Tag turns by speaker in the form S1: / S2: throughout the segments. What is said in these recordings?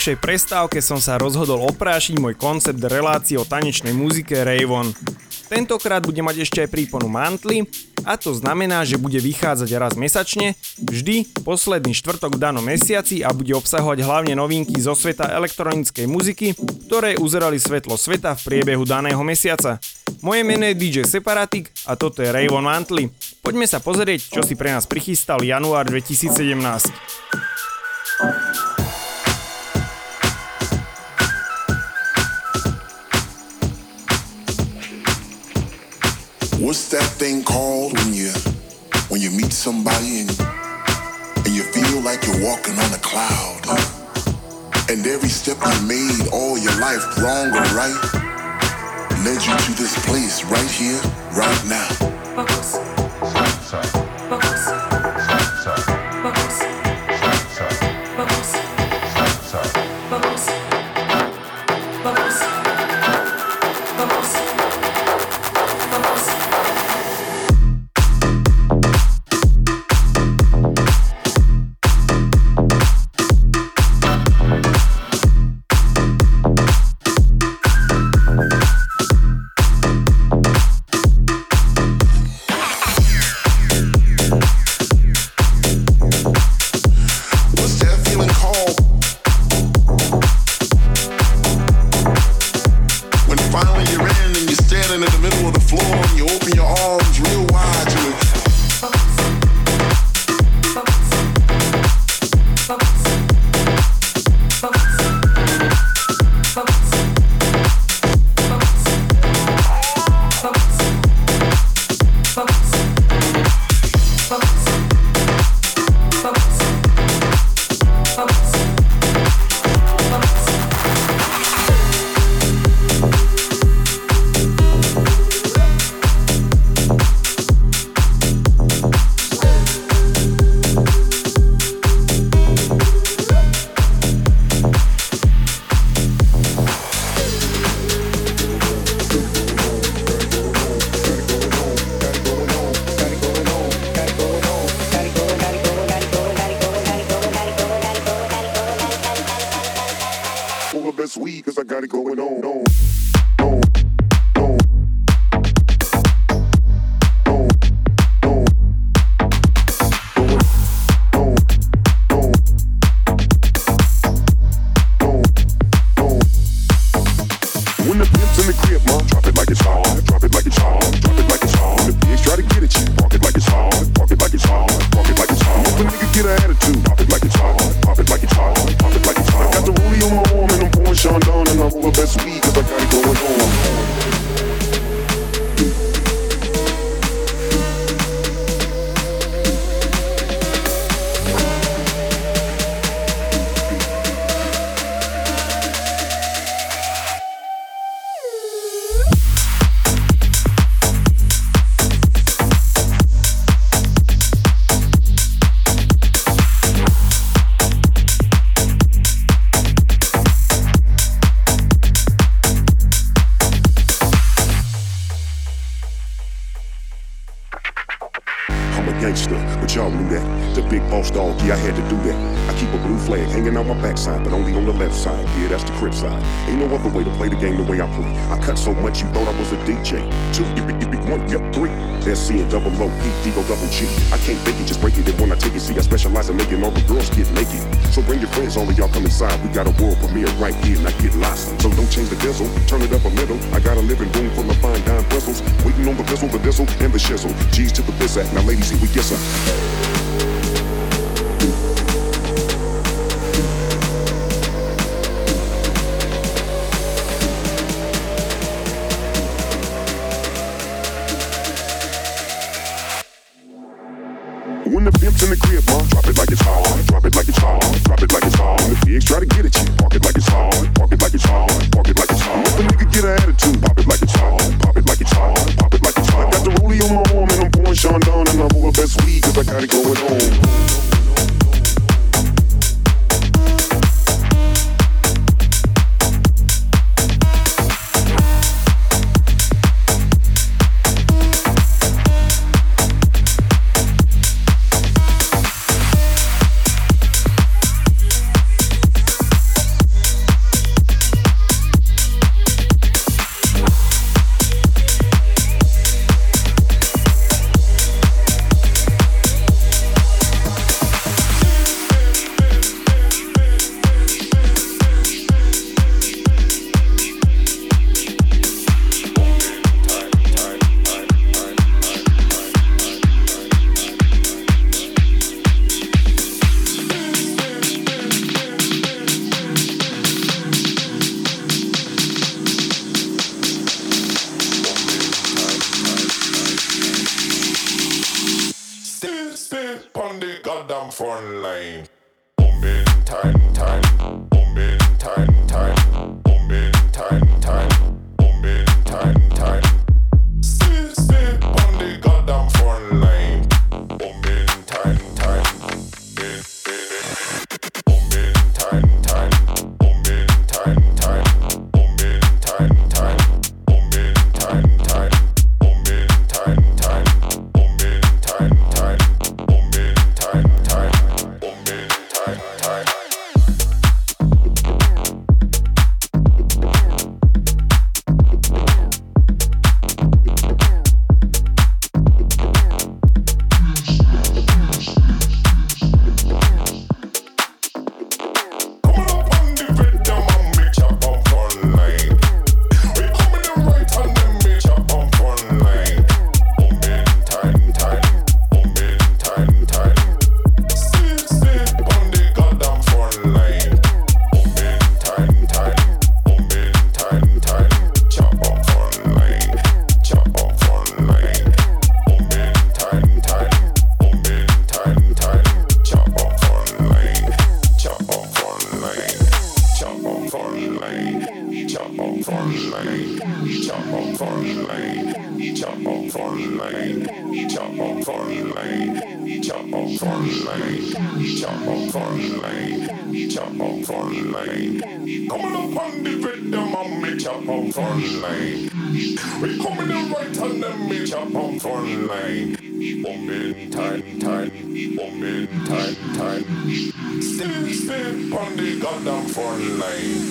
S1: dlhšej prestávke som sa rozhodol oprášiť môj koncept relácie o tanečnej muzike Ravon. Tentokrát bude mať ešte aj príponu mantly a to znamená, že bude vychádzať raz mesačne, vždy posledný štvrtok v danom mesiaci a bude obsahovať hlavne novinky zo sveta elektronickej muziky, ktoré uzerali svetlo sveta v priebehu daného mesiaca. Moje meno je DJ Separatik a toto je Ravon Mantly. Poďme sa pozrieť, čo si pre nás prichystal január 2017.
S2: What's that thing called when you when you meet somebody and and you feel like you're walking on a cloud? And every step you made all your life, wrong or right, led you to this place right here, right now.
S3: been and double O, E, D, O, double G. I can't fake it, just break it. And when I take it, see, I specialize in making all the girls get naked. So bring your friends, all of y'all come inside. We got a world premiere right here, not I get lost. So don't change the diesel, turn it up a little. I got a living room full of fine dime bristles. Waiting on the vessel, the diesel, and the shizzle. G's to the biz act. Now, ladies, here we get some.
S4: chop on front line. Coming up on the red, them and me chop on front line. We coming the right on them me chop on front line. Bombing time, time, bombing time, time. Still, still on the goddamn front line.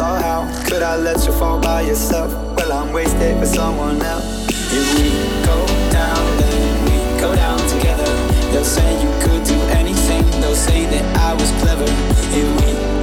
S5: fall out. Could I let you fall by yourself? Well, I'm wasted with someone else. If we go down, then we go down together. They'll say you could do anything. They'll say that I was clever. If we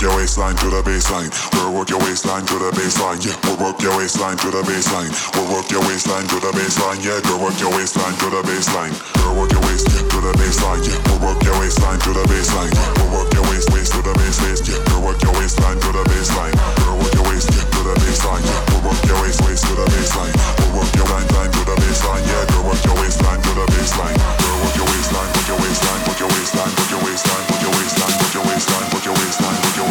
S6: work your waistline to the baseline. We'll work your waistline to the baseline. Yeah, we'll work your waistline to the baseline. We'll work your waistline to the baseline. Yeah, we'll work your waistline to the baseline. We'll work your waist to the baseline. Yeah, we'll work your waistline to the baseline. We'll work your waist waist to the baseline. Yeah, we'll work your waistline to the baseline. We'll work your waist to the baseline. Yeah, we'll work your waist waist to the baseline. We'll work your line line to the baseline. Yeah, we'll work your waistline to the baseline. We'll work your waistline, work your waistline, work your waistline, work your waistline, work your waistline, work your waistline.